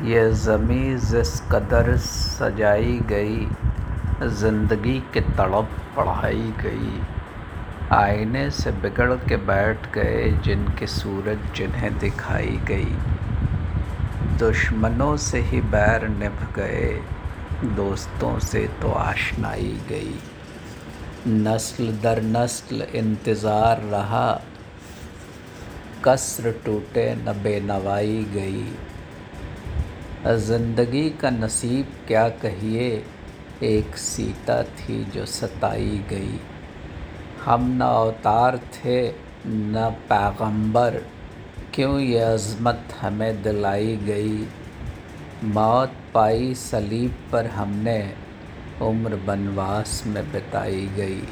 ये ज़मीं जिस कदर सजाई गई, ज़िंदगी की तड़प पढ़ाई गई। आईने से बिगड़ के बैठ गए जिनकी सूरत जिन्हें दिखाई गई। दुश्मनों से ही बैर निभ गए, दोस्तों से तो आशनाई गई। नस्ल दर नस्ल इंतज़ार रहा, कसर टूटे न बेनवाई गई। ज़िंदगी का नसीब क्या कहिए? एक सीता थी जो सताई गई। हम न अवतार थे, न पैगंबर। क्यों ये अज़मत हमें दिलाई गई? मौत पाई सलीब पर हमने, उम्र बनवास में बिताई गई।